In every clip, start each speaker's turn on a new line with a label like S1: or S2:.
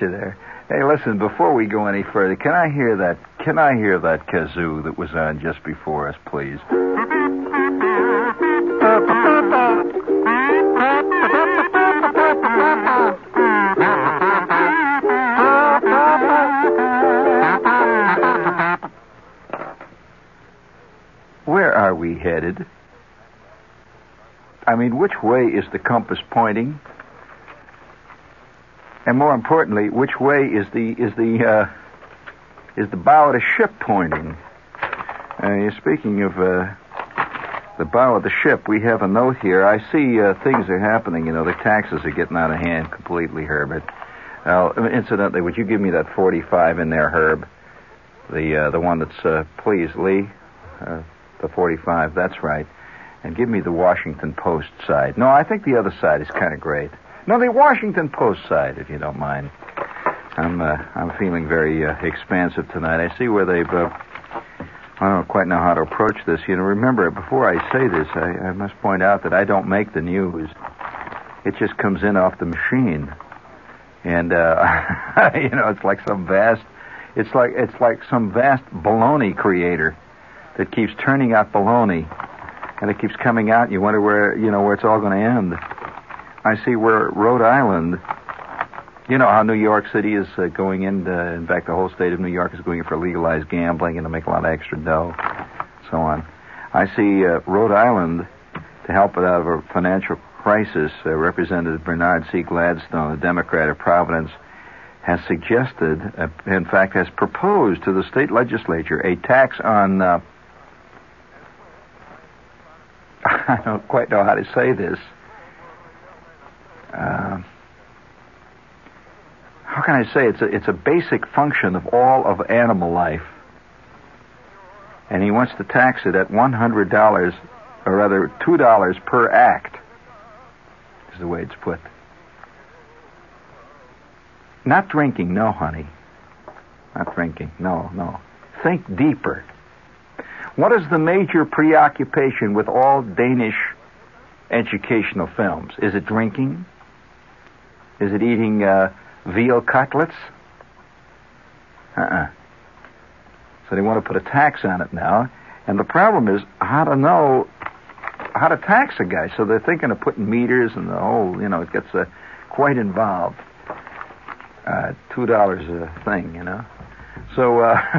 S1: you there. Hey, listen, before we go any further, can I hear that can I hear that kazoo that was on just before us, please? Where are we headed? I mean, which way is the compass pointing? And more importantly, which way is the is the uh, is the bow of the ship pointing? Uh, you're speaking of uh, the bow of the ship, we have a note here. I see uh, things are happening. You know, the taxes are getting out of hand completely, Herbert. Now, incidentally, would you give me that 45 in there, Herb? The uh, the one that's uh, please, Lee, uh, the 45. That's right. And give me the Washington Post side. No, I think the other side is kind of great. No, the Washington Post side, if you don't mind. I'm uh, I'm feeling very uh, expansive tonight. I see where they've. Uh, I don't quite know how to approach this. You know, remember before I say this, I, I must point out that I don't make the news. It just comes in off the machine, and uh, you know, it's like some vast. It's like it's like some vast baloney creator that keeps turning out baloney, and it keeps coming out. And you wonder where you know where it's all going to end. I see where Rhode Island. You know how New York City is uh, going in. Uh, in fact, the whole state of New York is going in for legalized gambling and to make a lot of extra dough, so on. I see uh, Rhode Island to help it out of a financial crisis. Uh, Representative Bernard C. Gladstone, a Democrat of Providence, has suggested, uh, in fact, has proposed to the state legislature a tax on. Uh, I don't quite know how to say this. Uh, how can I say it's a, it's a basic function of all of animal life. And he wants to tax it at $100, or rather $2 per act, is the way it's put. Not drinking, no, honey. Not drinking, no, no. Think deeper. What is the major preoccupation with all Danish educational films? Is it drinking? Is it eating uh, veal cutlets? Uh-uh. So they want to put a tax on it now. And the problem is how to know how to tax a guy. So they're thinking of putting meters and the whole, you know, it gets uh, quite involved. Uh, Two dollars a thing, you know. So uh,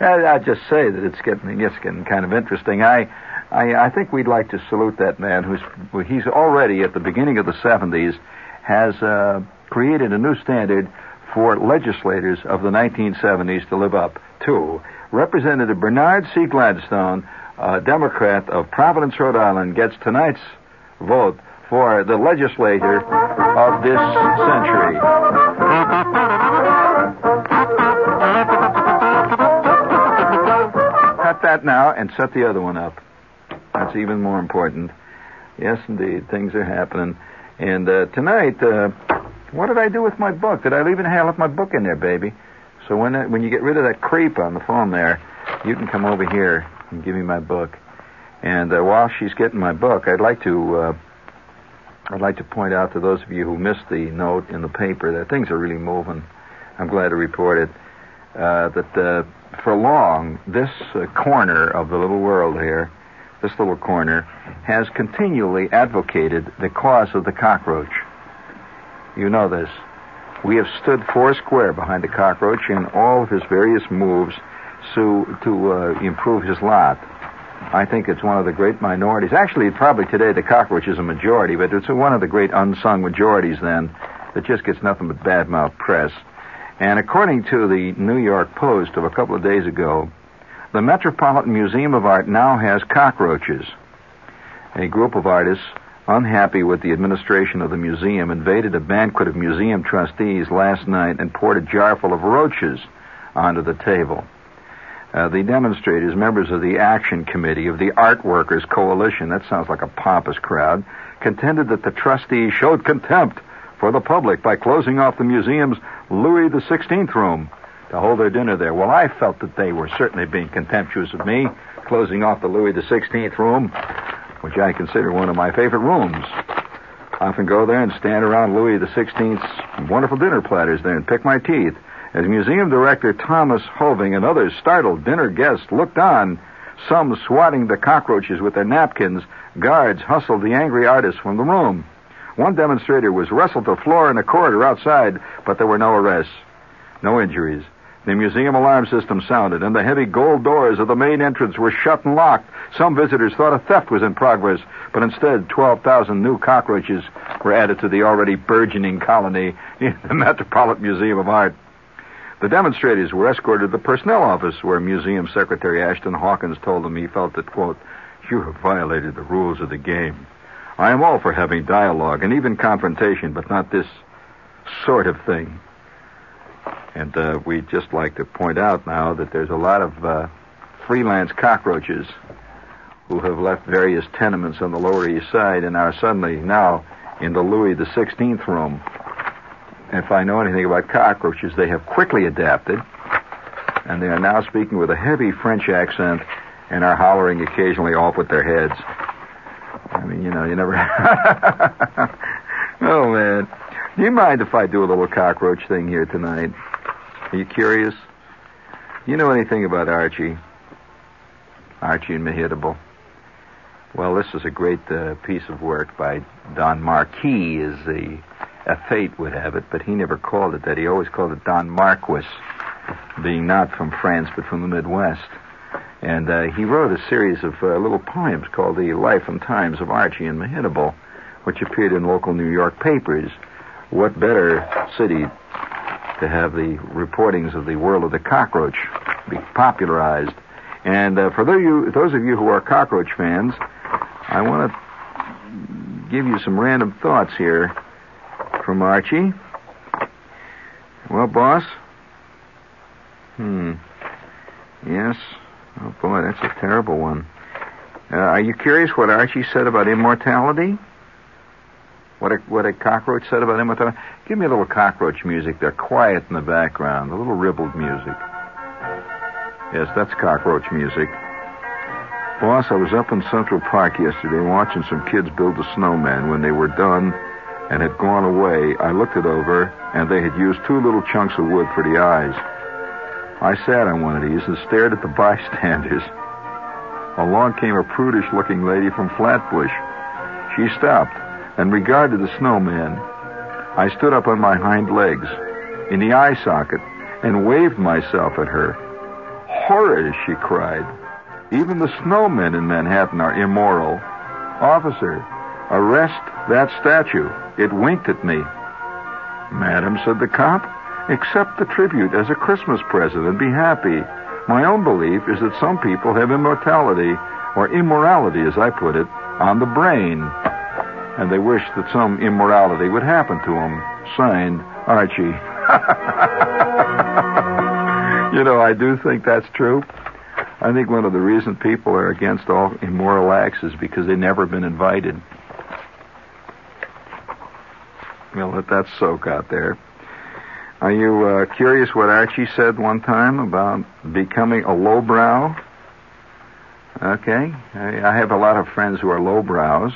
S1: I, I just say that it's getting it's getting kind of interesting. I I, I think we'd like to salute that man who's he's already at the beginning of the 70s has uh, created a new standard for legislators of the 1970s to live up to. Representative Bernard C. Gladstone, a Democrat of Providence, Rhode Island, gets tonight's vote for the legislator of this century. Cut that now and set the other one up. That's even more important. Yes, indeed, things are happening. And uh, tonight, uh, what did I do with my book? Did I leave I left my book in there, baby. So when uh, when you get rid of that creep on the phone there, you can come over here and give me my book. And uh, while she's getting my book, I'd like to uh, I'd like to point out to those of you who missed the note in the paper that things are really moving. I'm glad to report it. Uh, that uh, for long, this uh, corner of the little world here this little corner, has continually advocated the cause of the cockroach. You know this. We have stood four square behind the cockroach in all of his various moves to, to uh, improve his lot. I think it's one of the great minorities. Actually, probably today the cockroach is a majority, but it's one of the great unsung majorities then that just gets nothing but bad mouth press. And according to the New York Post of a couple of days ago, the Metropolitan Museum of Art now has cockroaches. A group of artists, unhappy with the administration of the museum, invaded a banquet of museum trustees last night and poured a jar full of roaches onto the table. Uh, the demonstrators, members of the Action Committee of the Art Workers Coalition, that sounds like a pompous crowd, contended that the trustees showed contempt for the public by closing off the museum's Louis XVI room to hold their dinner there. Well, I felt that they were certainly being contemptuous of me, closing off the Louis XVI room, which I consider one of my favorite rooms. I often go there and stand around Louis XVI's wonderful dinner platters there and pick my teeth. As museum director Thomas Hoving and others startled dinner guests looked on, some swatting the cockroaches with their napkins, guards hustled the angry artists from the room. One demonstrator was wrestled to the floor in a corridor outside, but there were no arrests, no injuries. The museum alarm system sounded, and the heavy gold doors of the main entrance were shut and locked. Some visitors thought a theft was in progress, but instead 12,000 new cockroaches were added to the already burgeoning colony in the Metropolitan Museum of Art. The demonstrators were escorted to the personnel office, where Museum Secretary Ashton Hawkins told them he felt that, quote, you have violated the rules of the game. I am all for having dialogue and even confrontation, but not this sort of thing. And uh, we'd just like to point out now that there's a lot of uh, freelance cockroaches who have left various tenements on the Lower East Side and are suddenly now in the Louis XVI room. If I know anything about cockroaches, they have quickly adapted, and they are now speaking with a heavy French accent and are hollering occasionally off with their heads. I mean, you know, you never. oh, man. Do you mind if I do a little cockroach thing here tonight? Are you curious? Do You know anything about Archie? Archie and Mehitabel? Well, this is a great uh, piece of work by Don Marquis, as the a fate would have it, but he never called it that. He always called it Don Marquis, being not from France but from the Midwest. And uh, he wrote a series of uh, little poems called The Life and Times of Archie and Mehitabel, which appeared in local New York papers. What better city to have the reportings of the world of the cockroach be popularized. And uh, for those of, you, who are cockroach fans, I want to give you some random thoughts here from Archie. Well, boss? Hmm. Yes. Oh, boy, that's a terrible one. Uh, are you curious what Archie said about immortality? What a, what a cockroach said about him. Give me a little cockroach music They're quiet in the background, a little ribald music. Yes, that's cockroach music. Boss, I was up in Central Park yesterday watching some kids build a snowman. When they were done and had gone away, I looked it over, and they had used two little chunks of wood for the eyes. I sat on one of these and stared at the bystanders. Along came a prudish looking lady from Flatbush. She stopped and regarded the snowman. I stood up on my hind legs in the eye socket and waved myself at her. Horrid, she cried. Even the snowmen in Manhattan are immoral. Officer, arrest that statue. It winked at me. Madam, said the cop, accept the tribute as a Christmas present and be happy. My own belief is that some people have immortality, or immorality as I put it, on the brain and they wish that some immorality would happen to them. Signed, Archie. you know, I do think that's true. I think one of the reasons people are against all immoral acts is because they've never been invited. We'll let that soak out there. Are you uh, curious what Archie said one time about becoming a lowbrow? Okay. I have a lot of friends who are lowbrows.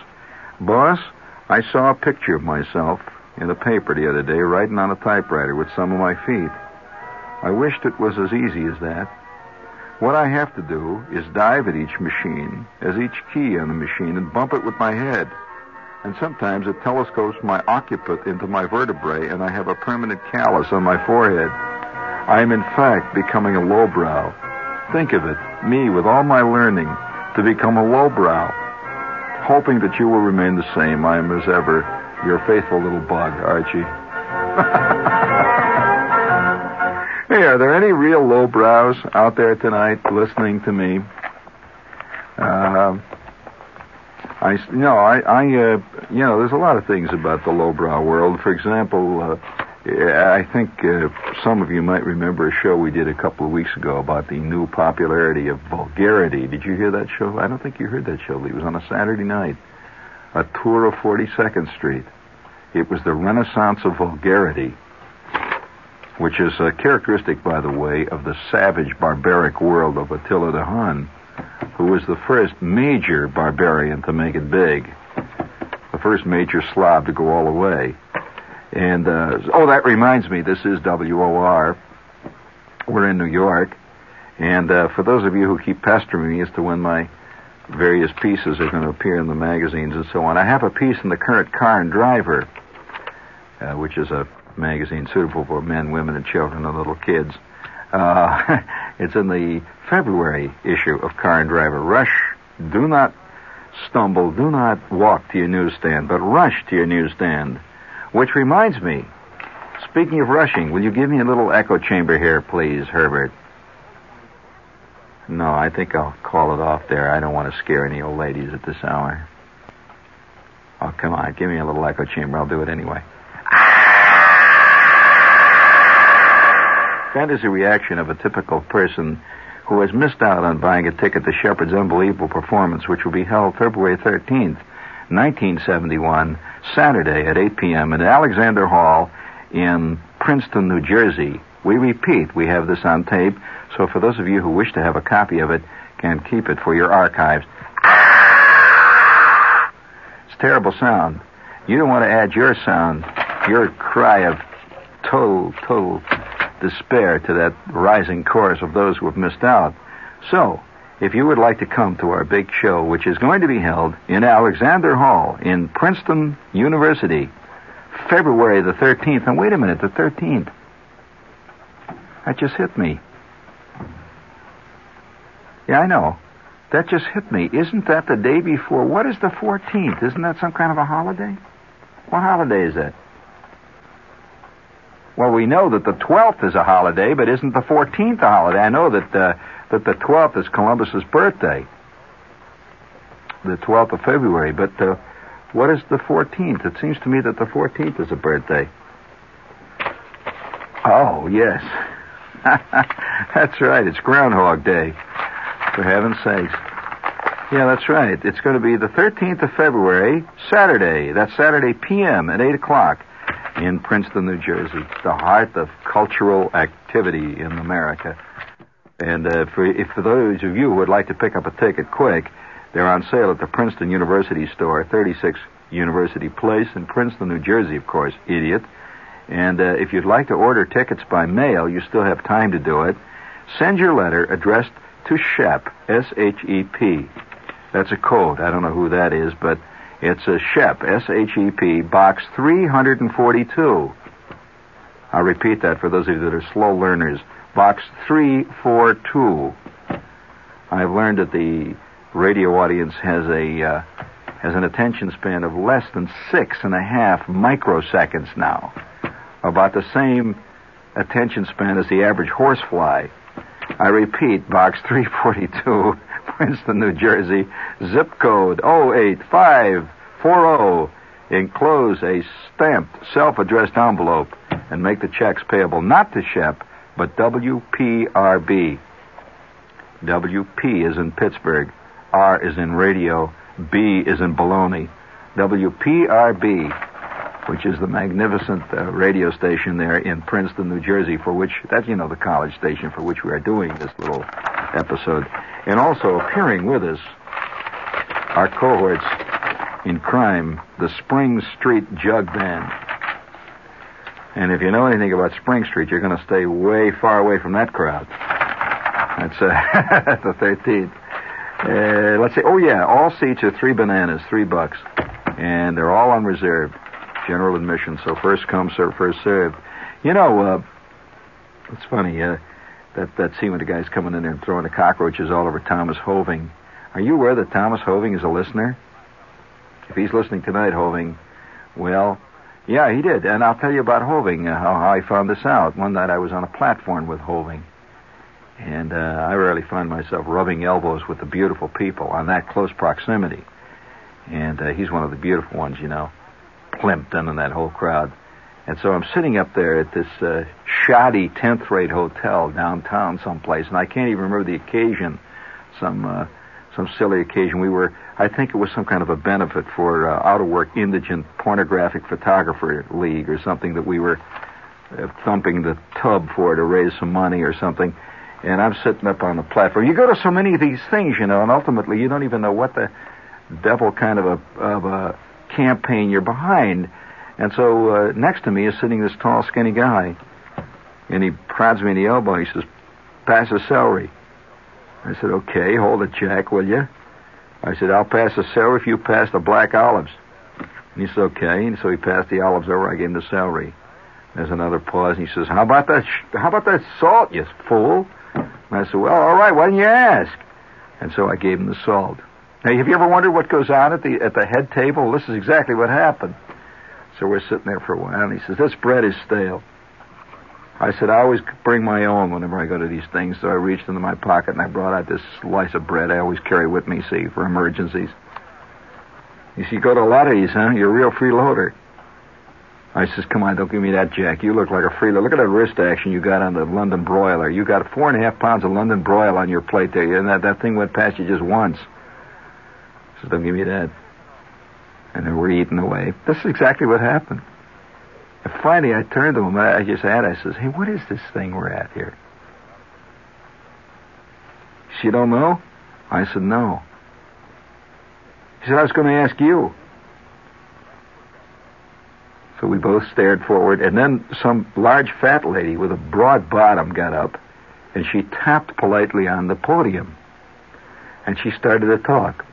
S1: Boss, I saw a picture of myself in the paper the other day writing on a typewriter with some of my feet. I wished it was as easy as that. What I have to do is dive at each machine, as each key on the machine, and bump it with my head. And sometimes it telescopes my occiput into my vertebrae, and I have a permanent callus on my forehead. I am in fact becoming a lowbrow. Think of it, me with all my learning, to become a lowbrow hoping that you will remain the same. I am, as ever, your faithful little bug, Archie. hey, are there any real lowbrows out there tonight listening to me? Uh, I, you know, I, I, uh, you know, there's a lot of things about the lowbrow world. For example, uh, I think uh, some of you might remember a show we did a couple of weeks ago about the new popularity of vulgarity. Did you hear that show? I don't think you heard that show. It was on a Saturday night. A tour of 42nd Street. It was the renaissance of vulgarity, which is a characteristic, by the way, of the savage, barbaric world of Attila the Hun, who was the first major barbarian to make it big. The first major slob to go all the way. And, uh, oh, that reminds me, this is WOR. We're in New York. And uh, for those of you who keep pestering me as to when my various pieces are going to appear in the magazines and so on, I have a piece in the current Car and Driver, uh, which is a magazine suitable for men, women, and children and little kids. Uh, it's in the February issue of Car and Driver. Rush, do not stumble, do not walk to your newsstand, but rush to your newsstand. Which reminds me, speaking of rushing, will you give me a little echo chamber here, please, Herbert? No, I think I'll call it off there. I don't want to scare any old ladies at this hour. Oh, come on. Give me a little echo chamber. I'll do it anyway. That is the reaction of a typical person who has missed out on buying a ticket to Shepherd's Unbelievable Performance, which will be held February 13th, 1971, Saturday at 8 p.m. at Alexander Hall in Princeton, New Jersey. We repeat, we have this on tape, so for those of you who wish to have a copy of it, can keep it for your archives. It's terrible sound. You don't want to add your sound, your cry of total, total despair to that rising chorus of those who have missed out. So, if you would like to come to our big show, which is going to be held in Alexander Hall in Princeton University, February the 13th, and wait a minute, the 13th. That just hit me. Yeah, I know. That just hit me. Isn't that the day before? What is the 14th? Isn't that some kind of a holiday? What holiday is that? Well, we know that the 12th is a holiday, but isn't the 14th a holiday? I know that uh, that the 12th is Columbus's birthday, the 12th of February. But uh, what is the 14th? It seems to me that the 14th is a birthday. Oh yes, that's right. It's Groundhog Day. For heaven's sakes. Yeah, that's right. It's going to be the 13th of February, Saturday. That's Saturday p.m. at 8 o'clock in Princeton, New Jersey, the heart of cultural activity in America. And uh, for, if for those of you who would like to pick up a ticket quick, they're on sale at the Princeton University store, 36 University Place in Princeton, New Jersey, of course, idiot. And uh, if you'd like to order tickets by mail, you still have time to do it. Send your letter addressed to SHEP, S-H-E-P. That's a code. I don't know who that is, but it's a SHEP, S-H-E-P, box 342. I'll repeat that for those of you that are slow learners. Box 342. I've learned that the radio audience has a uh, has an attention span of less than six and a half microseconds now. About the same attention span as the average horsefly. I repeat, box 342, Princeton, New Jersey, zip code 08540. Enclose a stamped, self-addressed envelope and make the checks payable not to SHEP, but WPRB. WP is in Pittsburgh, R is in radio, B is in baloney. WPRB, which is the magnificent uh, radio station there in Princeton, New Jersey, for which, that's, you know, the college station for which we are doing this little episode. And also appearing with us, our cohorts in crime, the Spring Street Jug Band. And if you know anything about Spring Street, you're going to stay way far away from that crowd. That's, uh, the 13th. Uh, let's see. Oh, yeah. All seats are three bananas, three bucks. And they're all on reserve. General admission. So first come, serve, first served. You know, uh, it's funny. Uh, that that scene with the guys coming in there and throwing the cockroaches all over Thomas Hoving. Are you aware that Thomas Hoving is a listener? If he's listening tonight, Hoving, well, yeah, he did. And I'll tell you about Hoving, uh, how, how I found this out. One night I was on a platform with Hoving. And uh, I rarely find myself rubbing elbows with the beautiful people on that close proximity. And uh, he's one of the beautiful ones, you know. Plimpton and that whole crowd. And so I'm sitting up there at this uh, shoddy 10th rate hotel downtown someplace, and I can't even remember the occasion. Some uh, some silly occasion. We were, I think it was some kind of a benefit for uh, out of work indigent pornographic photographer league or something that we were uh, thumping the tub for to raise some money or something. And I'm sitting up on the platform. You go to so many of these things, you know, and ultimately you don't even know what the devil kind of a of a campaign, you're behind. And so uh, next to me is sitting this tall, skinny guy. And he prods me in the elbow. He says, pass the celery. I said, okay, hold it, Jack, will you? I said, I'll pass the celery if you pass the black olives. And he said, okay. And so he passed the olives over. I gave him the celery. There's another pause. And he says, how about that, sh- how about that salt, you fool? And I said, well, all right, why didn't you ask? And so I gave him the salt. Now, have you ever wondered what goes on at the, at the head table? This is exactly what happened. So we're sitting there for a while, and he says, this bread is stale. I said, I always bring my own whenever I go to these things. So I reached into my pocket and I brought out this slice of bread I always carry with me, see, for emergencies. You see, go to a lot of these, huh? You're a real freeloader. I says, come on, don't give me that, Jack. You look like a freeloader. Look at that wrist action you got on the London broiler. You got four and a half pounds of London broil on your plate there, and that, that thing went past you just once. I says, don't give me that. And then we're eating away. This is exactly what happened. Finally, I turned to him. I just asked, I says, hey, what is this thing we're at here? She don't know? I said, no. She said, I was going to ask you. So we both stared forward, and then some large fat lady with a broad bottom got up, and she tapped politely on the podium. And she started to talk.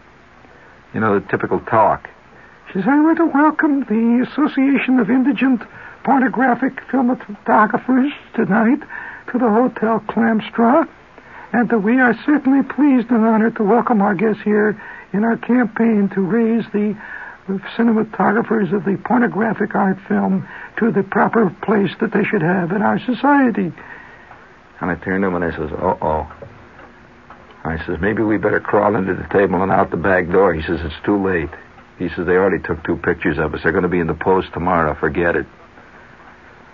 S1: You know, the typical talk. Says, I want to welcome the Association of Indigent Pornographic Filmatographers tonight to the Hotel Clamstraw, and that we are certainly pleased and honored to welcome our guests here in our campaign to raise the cinematographers of the pornographic art film to the proper place that they should have in our society. And I turned to him and I says, uh-oh. I says, maybe we better crawl under the table and out the back door. He says, it's too late. He says, they already took two pictures of us. They're going to be in the post tomorrow. Forget it.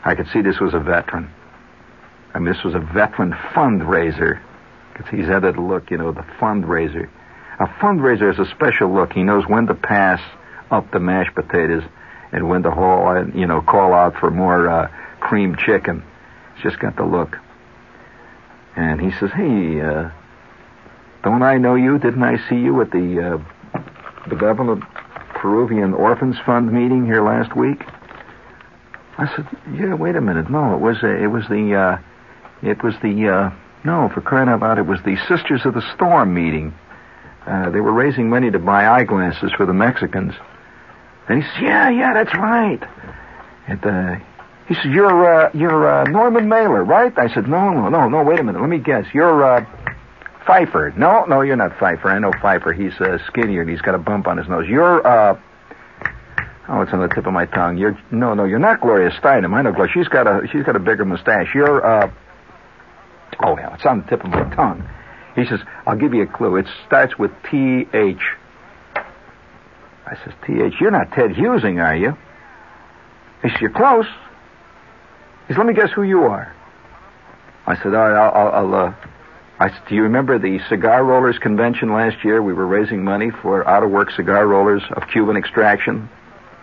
S1: I could see this was a veteran. I mean, this was a veteran fundraiser. Because he's had that look, you know, the fundraiser. A fundraiser has a special look. He knows when to pass up the mashed potatoes and when to haul, you know, call out for more uh, cream chicken. He's just got the look. And he says, "Hey, uh, don't I know you? Didn't I see you at the uh, Benevolent Peruvian Orphans Fund meeting here last week?" I said, "Yeah, wait a minute. No, it was uh, it was the uh, it was the uh, no for crying out loud, it was the Sisters of the Storm meeting. Uh, they were raising money to buy eyeglasses for the Mexicans." And he said, "Yeah, yeah, that's right." And uh, he said, "You're uh, you're Norman Mailer, right?" I said, "No, no, no, no. Wait a minute. Let me guess. You're Feiffer. No, no, you're not Feiffer. I know Feiffer. He's uh, skinnier and he's got a bump on his nose. You're uh, oh, it's on the tip of my tongue. You're no, no, you're not Gloria Steinem. I know Gloria. She's got a she's got a bigger mustache. You're uh, oh yeah, it's on the tip of my tongue." He says, "I'll give you a clue. It starts with T H." I says, T.H., you're not Ted Husing, are you? He says, you're close. He says, let me guess who you are. I said, all right, I'll, I'll, I'll uh, I do you remember the Cigar Rollers Convention last year? We were raising money for out-of-work cigar rollers of Cuban extraction.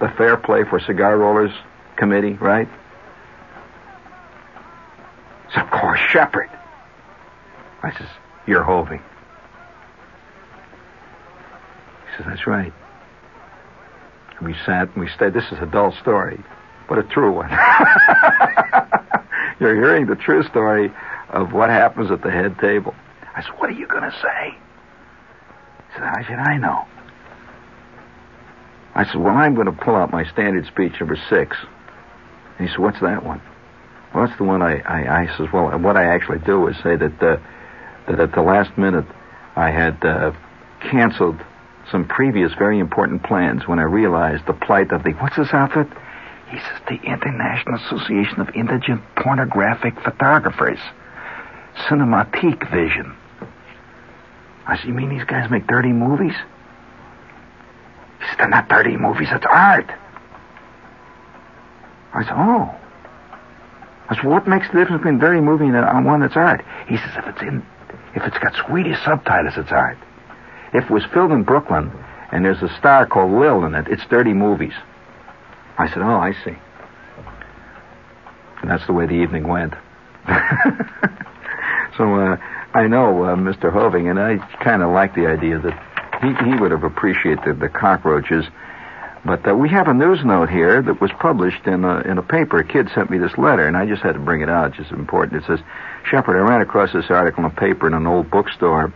S1: The Fair Play for Cigar Rollers Committee, right? So, of course, Shepherd. I says, you're Hoving. He says, that's right. We sat and we stayed. This is a dull story, but a true one. You're hearing the true story of what happens at the head table. I said, What are you going to say? He said, How should I know? I said, Well, I'm going to pull out my standard speech number six. And he said, What's that one? Well, that's the one I, I, I says, Well, what I actually do is say that, uh, that at the last minute I had uh, canceled some previous very important plans when I realized the plight of the what's this outfit? He says the International Association of Indigent Pornographic Photographers. Cinematique Vision. I said, you mean these guys make dirty movies? He said, they're not dirty movies, it's art. I said, oh. I said, what makes the difference between dirty movie uh, and one that's art? He says, if it's in, if it's got Swedish subtitles, it's art. If it was filmed in Brooklyn and there's a star called Lil in it, it's dirty movies. I said, oh, I see. And that's the way the evening went. so uh, I know uh, Mr. Hoving, and I kind of like the idea that he, he would have appreciated the cockroaches But uh, we have a news note here that was published in a, in a paper. A kid sent me this letter, and I just had to bring it out. It's just important. It says, Shepherd, I ran across this article in a paper in an old bookstore.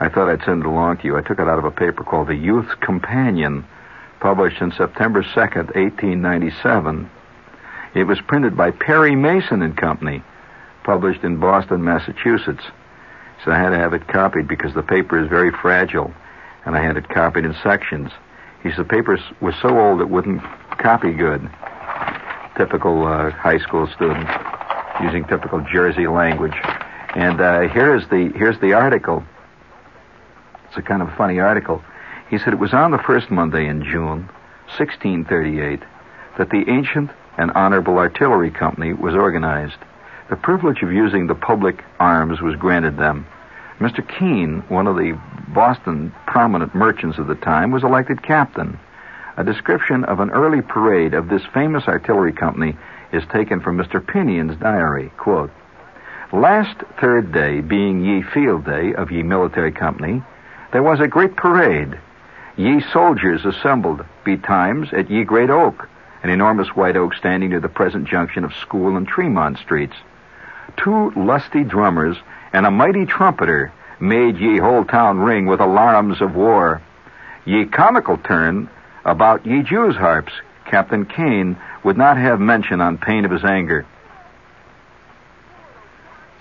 S1: I thought I'd send it along to you. I took it out of a paper called The Youth Companion, published on September 2nd, 1897. It was printed by Perry Mason and Company, published in Boston, Massachusetts. So I had to have it copied because the paper is very fragile, and I had it copied in sections. He said the paper was so old it wouldn't copy good. Typical uh, high school student using typical Jersey language. And uh, here's the here's the article. It's a kind of funny article. He said it was on the first Monday in June, 1638, that the ancient and honorable artillery company was organized. The privilege of using the public arms was granted them. Mr. Keene, one of the Boston prominent merchants of the time, was elected captain. A description of an early parade of this famous artillery company is taken from Mr. Pinion's diary. Quote, Last third day, being ye field day of ye military company, there was a great parade. Ye soldiers assembled betimes at ye great oak, an enormous white oak standing near the present junction of School and Tremont streets. Two lusty drummers and a mighty trumpeter made ye whole town ring with alarms of war. Ye comical turn about ye Jews' harps, Captain Kane would not have mention on pain of his anger.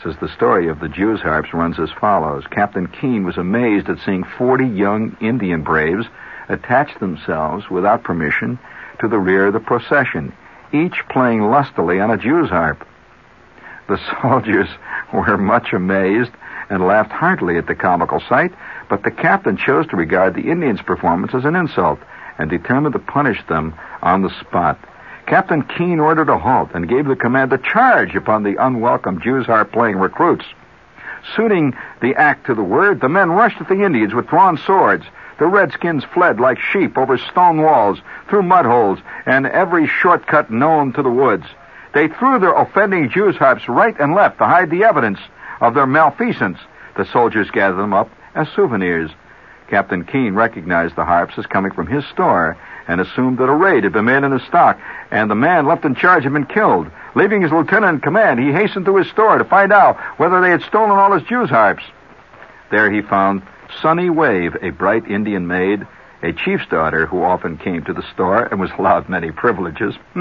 S1: Says the story of the Jews' harps runs as follows. Captain Keene was amazed at seeing 40 young Indian braves attach themselves without permission to the rear of the procession, each playing lustily on a Jew's harp. The soldiers were much amazed and laughed heartily at the comical sight, but the captain chose to regard the Indians' performance as an insult and determined to punish them on the spot. Captain Keene ordered a halt and gave the command to charge upon the unwelcome Jews harp playing recruits. Suiting the act to the word, the men rushed at the Indians with drawn swords. The redskins fled like sheep over stone walls, through mud holes, and every shortcut known to the woods. They threw their offending Jews harps right and left to hide the evidence of their malfeasance. The soldiers gathered them up as souvenirs. Captain Keene recognized the harps as coming from his store and assumed that a raid had been made in his stock, and the man left in charge had been killed. Leaving his lieutenant in command, he hastened to his store to find out whether they had stolen all his Jews' harps. There he found Sunny Wave, a bright Indian maid, a chief's daughter who often came to the store and was allowed many privileges.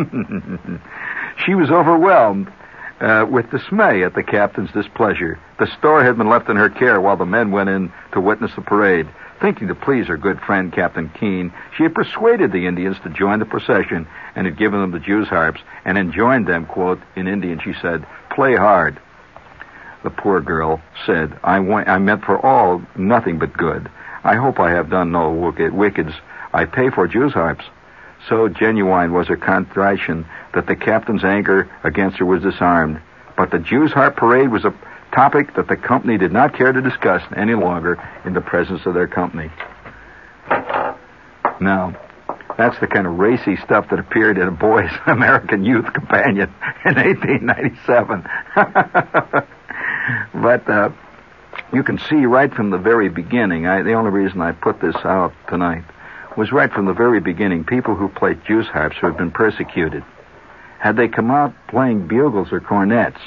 S1: she was overwhelmed uh, with dismay at the captain's displeasure. The store had been left in her care while the men went in to witness the parade. Thinking to please her good friend, Captain Keene, she had persuaded the Indians to join the procession and had given them the Jews' harps and enjoined them, quote, in Indian, she said, play hard. The poor girl said, I, want, I meant for all nothing but good. I hope I have done no wickeds. I pay for Jews' harps. So genuine was her contrition that the captain's anger against her was disarmed. But the Jews' harp parade was a topic that the company did not care to discuss any longer in the presence of their company. Now, that's the kind of racy stuff that appeared in a boy's American Youth Companion in 1897. but uh, you can see right from the very beginning, I, the only reason I put this out tonight was right from the very beginning, people who played Jews' harps who had been persecuted. Had they come out playing bugles or cornets,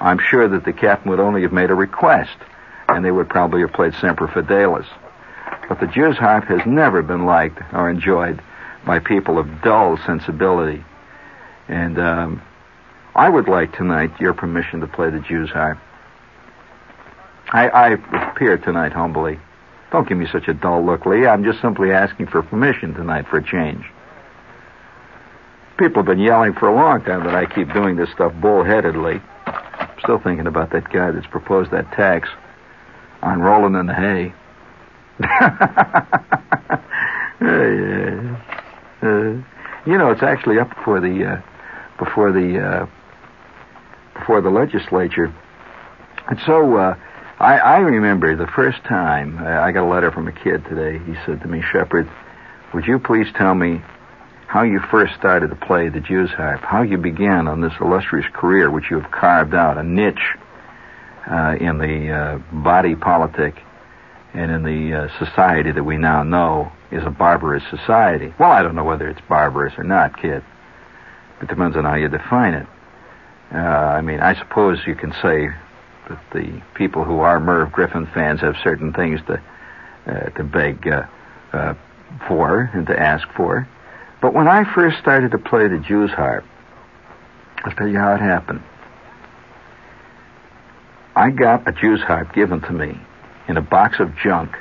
S1: I'm sure that the captain would only have made a request, and they would probably have played Semper Fidelis. But the Jew's harp has never been liked or enjoyed by people of dull sensibility. And um, I would like tonight your permission to play the Jew's harp. I, I appear tonight humbly. Don't give me such a dull look, Lee. I'm just simply asking for permission tonight for a change. People have been yelling for a long time that I keep doing this stuff bullheadedly. I'm Still thinking about that guy that's proposed that tax on rolling in the hay. uh, you know, it's actually up before the uh, before the uh, before the legislature. And so uh, I, I remember the first time uh, I got a letter from a kid today. He said to me, Shepherd, would you please tell me how you first started to play the Jew's harp, how you began on this illustrious career which you have carved out, a niche uh, in the uh, body politic and in the uh, society that we now know is a barbarous society. Well, I don't know whether it's barbarous or not, kid. It depends on how you define it. Uh, I mean, I suppose you can say that the people who are Merv Griffin fans have certain things to uh, to beg uh, uh, for and to ask for. But when I first started to play the Jew's harp, I'll tell you how it happened. I got a Jew's harp given to me in a box of junk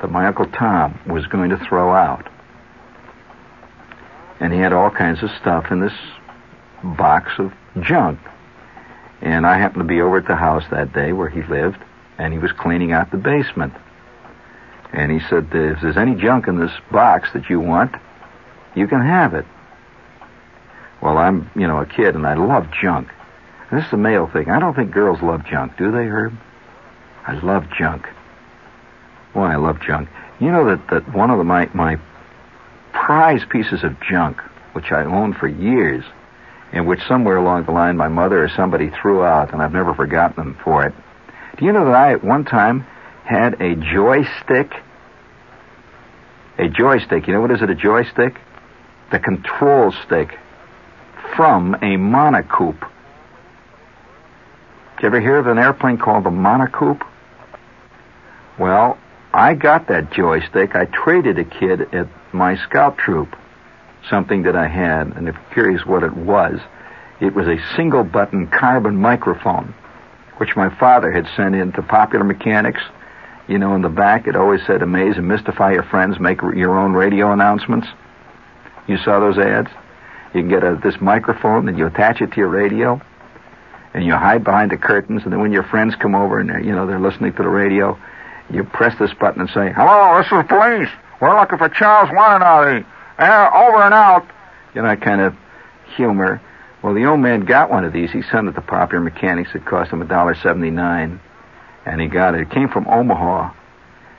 S1: that my Uncle Tom was going to throw out. And he had all kinds of stuff in this box of junk. And I happened to be over at the house that day where he lived, and he was cleaning out the basement. And he said, if there's any junk in this box that you want, you can have it. Well, I'm, you know, a kid, and I love junk. This is a male thing. I don't think girls love junk, do they, Herb? I love junk. Boy, I love junk. You know that, that one of the, my, my prize pieces of junk, which I owned for years, and which somewhere along the line my mother or somebody threw out, and I've never forgotten them for it. Do you know that I at one time had a joystick? A joystick. You know what is it, a joystick? The control stick from a Monocoupe. Did you ever hear of an airplane called the Monocoupe? Well, I got that joystick. I traded a kid at my scout troop something that I had, and if you're curious what it was, it was a single button carbon microphone, which my father had sent in to Popular Mechanics. You know, in the back it always said, amaze and mystify your friends, make your own radio announcements. You saw those ads? You can get a, this microphone and you attach it to your radio and you hide behind the curtains and then when your friends come over and you know they're listening to the radio, you press this button and say, "Hello, this is the police. We're looking for Charles Wananati. Uh, over and out." You know, kind of humor. Well, the old man got one of these. He sent it to Popular Mechanics. It cost him a dollar seventy-nine, and he got it. It came from Omaha,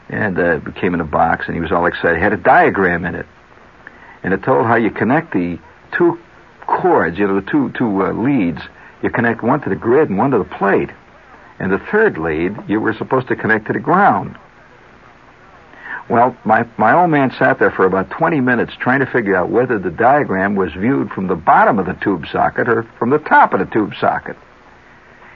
S1: and uh, it came in a box. And he was all excited. It had a diagram in it, and it told how you connect the two cords. You know, the two two uh, leads. You connect one to the grid and one to the plate. And the third lead, you were supposed to connect to the ground. Well, my, my old man sat there for about 20 minutes trying to figure out whether the diagram was viewed from the bottom of the tube socket or from the top of the tube socket.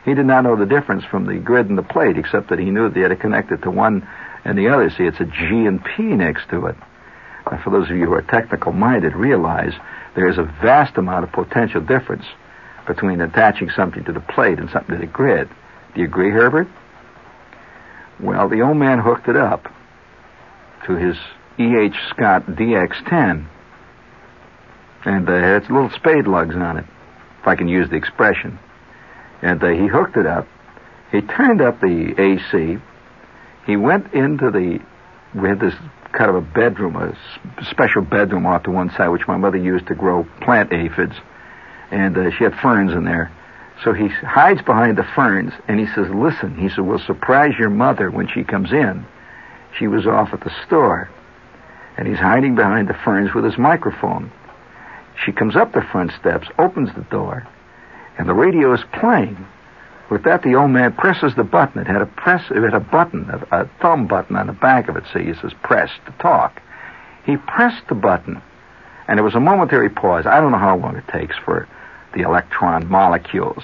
S1: He did not know the difference from the grid and the plate, except that he knew that he had to connect it to one and the other. See, it's a G and P next to it. Now, for those of you who are technical minded, realize there is a vast amount of potential difference between attaching something to the plate and something to the grid. Do you agree, Herbert? Well, the old man hooked it up to his E.H. Scott DX10. And uh, it has little spade lugs on it, if I can use the expression. And uh, he hooked it up. He turned up the AC. He went into the. We had this kind of a bedroom, a special bedroom off to one side, which my mother used to grow plant aphids. And uh, she had ferns in there. So he hides behind the ferns and he says, Listen, he said, We'll surprise your mother when she comes in. She was off at the store. And he's hiding behind the ferns with his microphone. She comes up the front steps, opens the door, and the radio is playing. With that, the old man presses the button. It had a press, it had a button, a, a thumb button on the back of it. See, he says press to talk. He pressed the button, and there was a momentary pause. I don't know how long it takes for the electron molecules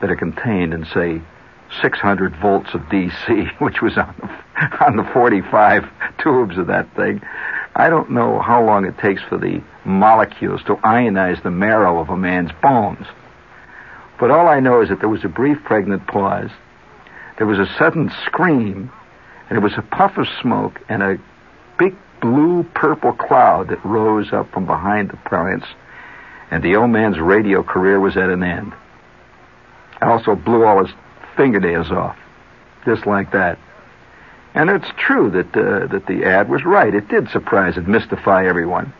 S1: that are contained in, say, 600 volts of DC, which was on the, on the 45 tubes of that thing. I don't know how long it takes for the molecules to ionize the marrow of a man's bones. But all I know is that there was a brief pregnant pause. There was a sudden scream, and it was a puff of smoke and a big blue purple cloud that rose up from behind the plants and the old man's radio career was at an end. I also blew all his fingernails off, just like that. And it's true that uh, that the ad was right. It did surprise and mystify everyone,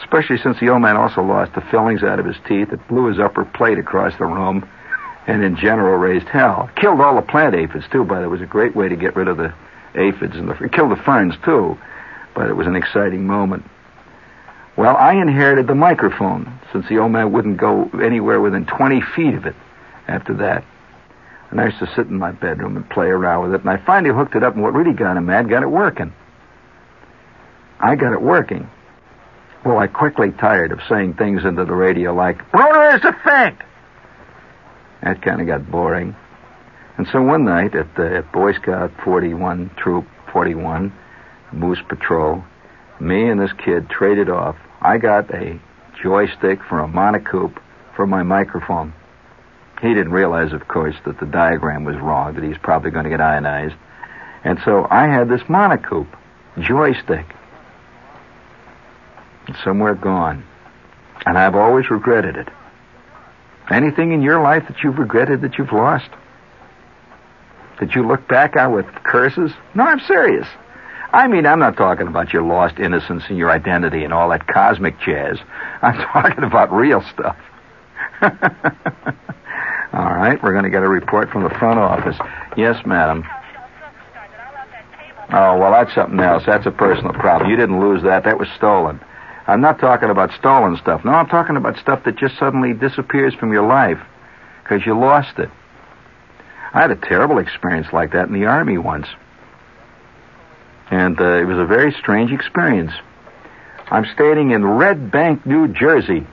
S1: especially since the old man also lost the fillings out of his teeth. It blew his upper plate across the room, and in general raised hell. Killed all the plant aphids too. But it was a great way to get rid of the aphids and the killed the ferns too. But it was an exciting moment. Well, I inherited the microphone since the old man wouldn't go anywhere within 20 feet of it after that. And I used to sit in my bedroom and play around with it. And I finally hooked it up, and what really got him mad got it working. I got it working. Well, I quickly tired of saying things into the radio like, Bruner is a fag. That kind of got boring. And so one night at the at Boy Scout 41 Troop 41, Moose Patrol, me and this kid traded off. I got a joystick for a Monocoupe for my microphone. He didn't realize, of course, that the diagram was wrong, that he's probably going to get ionized. And so I had this Monocoupe joystick. It's somewhere gone. And I've always regretted it. Anything in your life that you've regretted that you've lost? That you look back on with curses? No, I'm serious. I mean, I'm not talking about your lost innocence and your identity and all that cosmic jazz. I'm talking about real stuff. all right, we're going to get a report from the front office. Yes, madam. Oh, well, that's something else. That's a personal problem. You didn't lose that. That was stolen. I'm not talking about stolen stuff. No, I'm talking about stuff that just suddenly disappears from your life because you lost it. I had a terrible experience like that in the Army once. And uh, it was a very strange experience. I'm staying in Red Bank, New Jersey.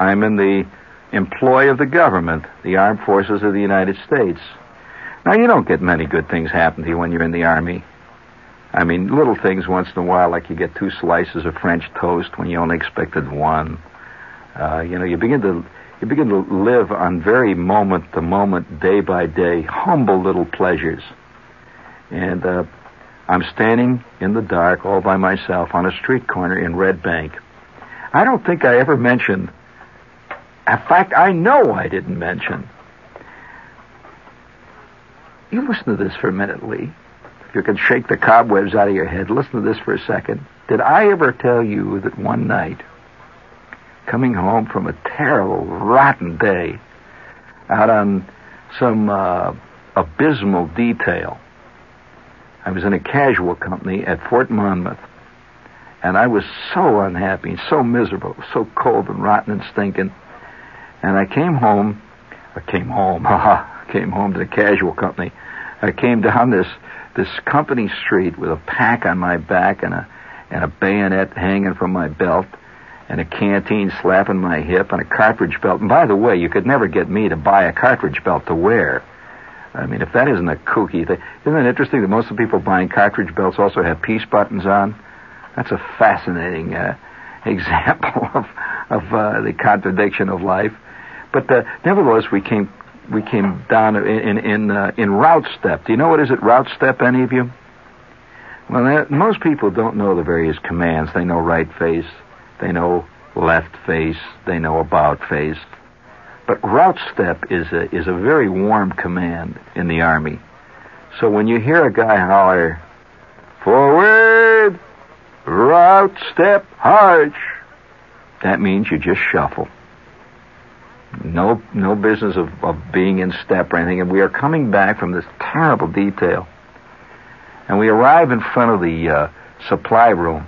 S1: I'm in the employ of the government, the armed forces of the United States. Now, you don't get many good things happen to you when you're in the Army. I mean, little things once in a while, like you get two slices of French toast when you only expected one. Uh, you know, you begin to you begin to live on very moment to moment, day by day, humble little pleasures. And uh, I'm standing in the dark all by myself on a street corner in Red Bank. I don't think I ever mentioned. In fact, I know I didn't mention. You listen to this for a minute, Lee. If you can shake the cobwebs out of your head, listen to this for a second. Did I ever tell you that one night, coming home from a terrible, rotten day, out on some uh, abysmal detail, I was in a casual company at Fort Monmouth, and I was so unhappy, so miserable, so cold and rotten and stinking. And I came home, I came home, came home to the casual company. I came down this this company street with a pack on my back and a and a bayonet hanging from my belt and a canteen slapping my hip and a cartridge belt. And by the way, you could never get me to buy a cartridge belt to wear. I mean, if that isn't a kooky thing, isn't it interesting that most of the people buying cartridge belts also have peace buttons on? That's a fascinating uh, example of of uh, the contradiction of life. But uh, nevertheless, we came we came down in in uh, in route step. Do you know what is it route step? Any of you? Well, that, most people don't know the various commands. They know right face, they know left face, they know about face. But route step is a is a very warm command in the army. So when you hear a guy holler, "Forward, route step, march," that means you just shuffle. No, no business of, of being in step or anything. And we are coming back from this terrible detail. And we arrive in front of the uh, supply room,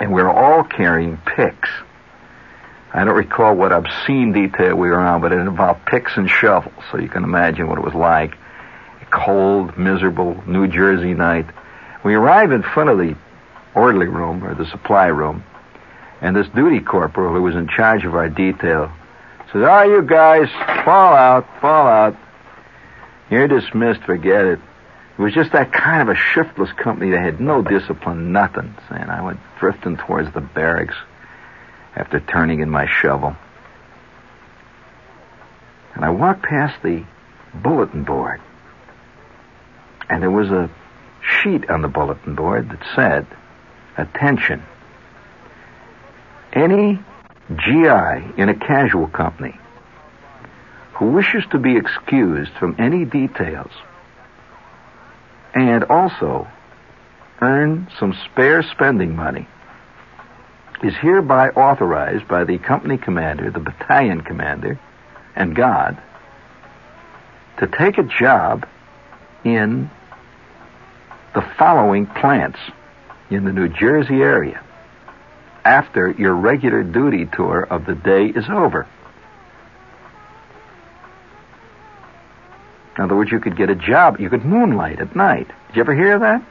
S1: and we're all carrying picks. I don't recall what obscene detail we were on, but it involved picks and shovels, so you can imagine what it was like. A cold, miserable New Jersey night. We arrive in front of the orderly room, or the supply room, and this duty corporal who was in charge of our detail Says, all right, you guys, fall out, fall out. You're dismissed, forget it. It was just that kind of a shiftless company that had no discipline, nothing. And I went drifting towards the barracks after turning in my shovel. And I walked past the bulletin board. And there was a sheet on the bulletin board that said, Attention. Any GI in a casual company who wishes to be excused from any details and also earn some spare spending money is hereby authorized by the company commander, the battalion commander, and God to take a job in the following plants in the New Jersey area after your regular duty tour of the day is over. In other words, you could get a job. You could moonlight at night. Did you ever hear that?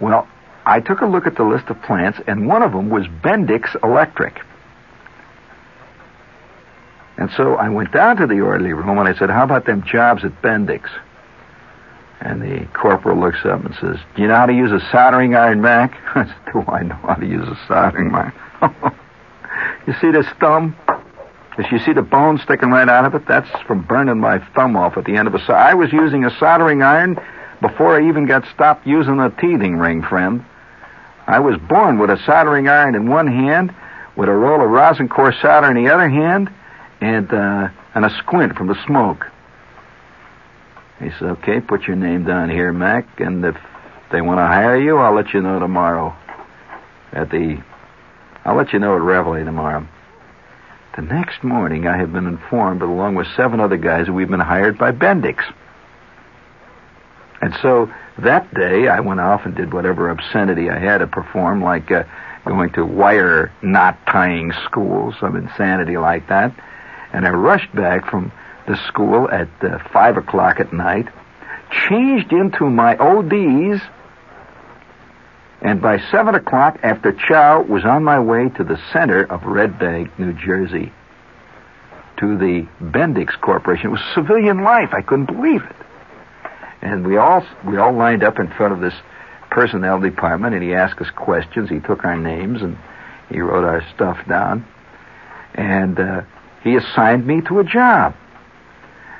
S1: Well, I took a look at the list of plants, and one of them was Bendix Electric. And so I went down to the orderly room and I said, How about them jobs at Bendix? And the corporal looks up and says, Do you know how to use a soldering iron, Mac? I said, Do I know how to use a soldering iron? you see this thumb? If you see the bone sticking right out of it, that's from burning my thumb off at the end of a I was using a soldering iron before I even got stopped using a teething ring, friend. I was born with a soldering iron in one hand, with a roll of rosin core solder in the other hand, and uh, and a squint from the smoke. He said, "Okay, put your name down here, Mac, and if they want to hire you, I'll let you know tomorrow. At the, I'll let you know at Reveille tomorrow." The next morning, I had been informed, along with seven other guys, that we've been hired by Bendix. And so that day, I went off and did whatever obscenity I had to perform, like uh, going to wire knot tying school, some insanity like that. And I rushed back from the school at uh, 5 o'clock at night, changed into my ODs, and by 7 o'clock after chow was on my way to the center of Red Bank, New Jersey, to the Bendix Corporation. It was civilian life. I couldn't believe it. And we all we all lined up in front of this personnel department, and he asked us questions. He took our names and he wrote our stuff down, and uh, he assigned me to a job.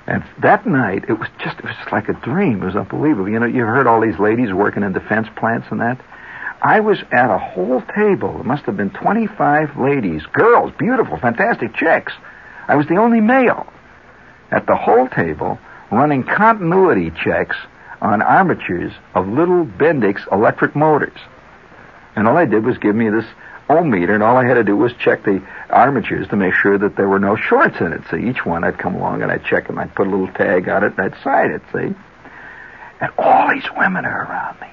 S1: And that night, it was just it was just like a dream. It was unbelievable. You know, you heard all these ladies working in defense plants and that. I was at a whole table. It must have been 25 ladies, girls, beautiful, fantastic chicks. I was the only male at the whole table running continuity checks on armatures of little Bendix electric motors. And all I did was give me this ohm meter, and all I had to do was check the armatures to make sure that there were no shorts in it. So each one I'd come along and I'd check them, I'd put a little tag on it, and I'd sign it, see? And all these women are around me.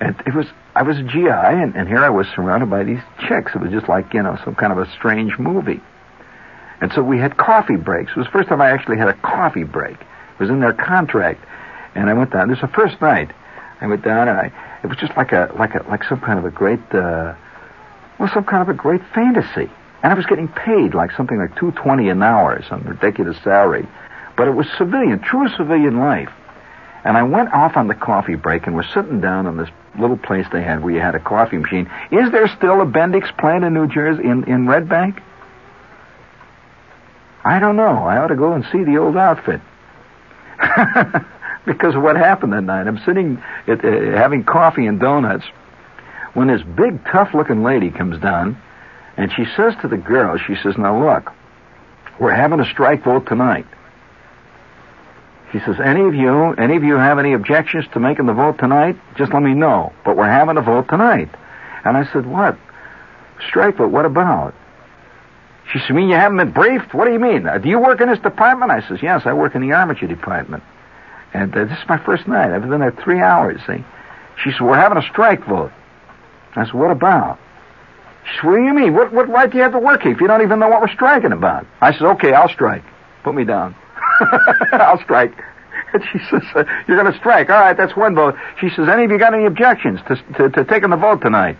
S1: And it was, I was a GI, and, and here I was surrounded by these chicks. It was just like, you know, some kind of a strange movie. And so we had coffee breaks. It was the first time I actually had a coffee break. It was in their contract. And I went down. This was the first night. I went down and I, it was just like a, like a, like some kind of a great, uh, well, some kind of a great fantasy. And I was getting paid like something like 220 an hour, some ridiculous salary. But it was civilian, true civilian life. And I went off on the coffee break and was sitting down in this little place they had where you had a coffee machine. Is there still a Bendix plant in New Jersey, in, in Red Bank? I don't know. I ought to go and see the old outfit. because of what happened that night. I'm sitting at, uh, having coffee and donuts when this big, tough-looking lady comes down, and she says to the girl, she says, "Now look, we're having a strike vote tonight." She says, "Any of you, any of you have any objections to making the vote tonight? Just let me know. But we're having a vote tonight." And I said, "What? Strike vote? What about?" She said, mean you haven't been briefed? What do you mean? Uh, do you work in this department? I says, yes, I work in the armature department. And uh, this is my first night. I've been there three hours, see? She said, we're having a strike vote. I said, what about? She said, what do you mean? What, what right do you have to work here if you don't even know what we're striking about? I said, okay, I'll strike. Put me down. I'll strike. And she says, uh, you're going to strike. All right, that's one vote. She says, any of you got any objections to, to, to taking the vote tonight?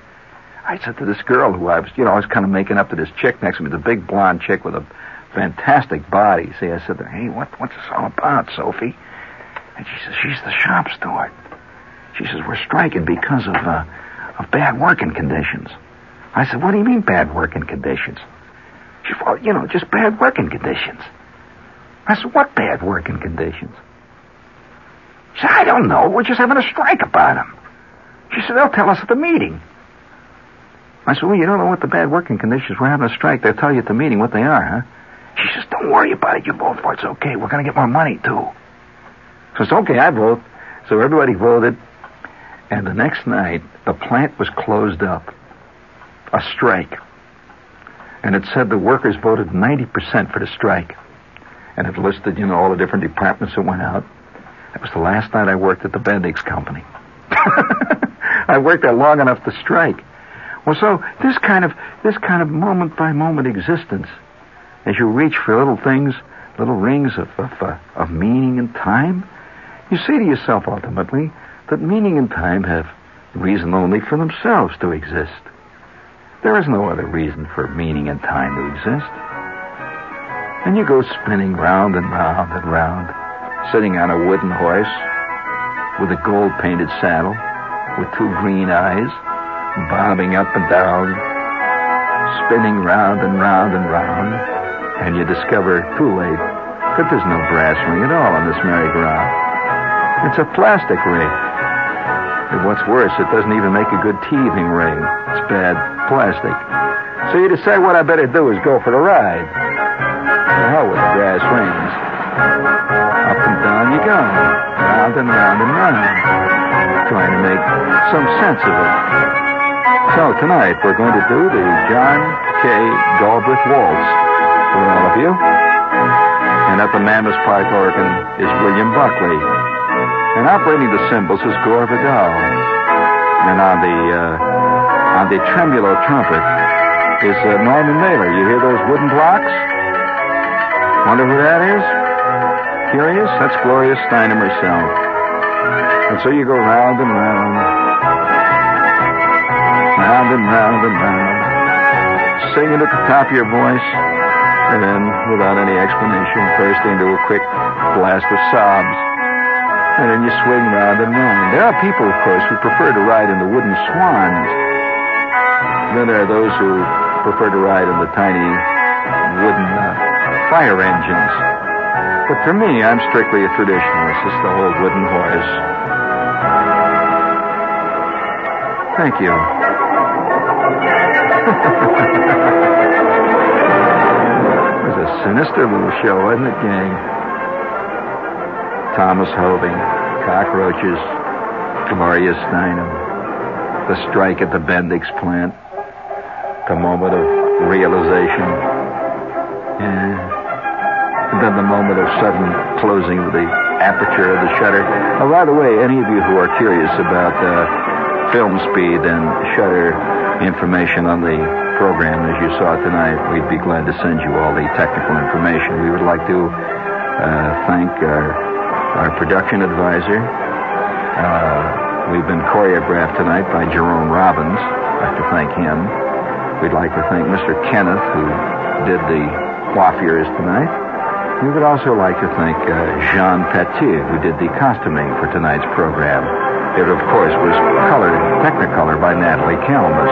S1: I said to this girl who I was, you know, I was kind of making up to this chick next to me, the big blonde chick with a fantastic body. See, I said hey, what, what's this all about, Sophie? And she says, she's the shop steward. She says, we're striking because of, uh, of bad working conditions. I said, what do you mean bad working conditions? She said, well, you know, just bad working conditions. I said, what bad working conditions? She said, I don't know. We're just having a strike about them. She said, they'll tell us at the meeting. I said, well, you don't know what the bad working conditions. We're having a strike. They'll tell you at the meeting what they are, huh? She says, don't worry about it. You vote for it. It's okay. We're going to get more money, too. So it's okay. I vote. So everybody voted. And the next night, the plant was closed up. A strike. And it said the workers voted 90% for the strike. And it listed, you know, all the different departments that went out. That was the last night I worked at the Bendix company. I worked there long enough to strike. Well, so this kind of this kind of moment by moment existence, as you reach for little things, little rings of of, uh, of meaning and time, you say to yourself ultimately that meaning and time have reason only for themselves to exist. There is no other reason for meaning and time to exist. And you go spinning round and round and round, sitting on a wooden horse with a gold painted saddle, with two green eyes, bobbing up and down, spinning round and round and round, and you discover too late that there's no brass ring at all on this merry-go-round. It's a plastic ring. And what's worse, it doesn't even make a good teething ring. It's bad plastic. So you decide what I better do is go for the ride. The hell with the brass rings. Up and down you go. Round and round and round. Trying to make some sense of it. So tonight we're going to do the John K. Galbraith Waltz for all of you. And at the Mammoth Park organ is William Buckley. And operating the cymbals is Gore Vidal. And on the uh, on the tremolo trumpet is uh, Norman Mailer. You hear those wooden blocks? Wonder who that is? Curious? That's Gloria Steinem herself. And so you go round and round, round and round and round, singing at the top of your voice, and then, without any explanation, bursting into a quick blast of sobs. And then you swing round and round. There are people, of course, who prefer to ride in the wooden swans. Then there are those who prefer to ride in the tiny wooden uh, fire engines. But for me, I'm strictly a traditionalist. It's the whole wooden horse. Thank you. it was a sinister little show, wasn't it, gang? Thomas Hoving, cockroaches, Gloria Steinem, the strike at the Bendix plant, the moment of realization, yeah. and then the moment of sudden closing of the aperture of the shutter. Oh, by the way, any of you who are curious about uh, film speed and shutter information on the program as you saw tonight, we'd be glad to send you all the technical information. We would like to uh, thank our, our production advisor. Uh, we've been choreographed tonight by Jerome Robbins. I'd like to thank him. We'd like to thank Mr. Kenneth, who did the coiffures tonight. We would also like to thank uh, Jean Petit, who did the costuming for tonight's program. It, of course, was colored, Technicolor by Natalie Kalmus.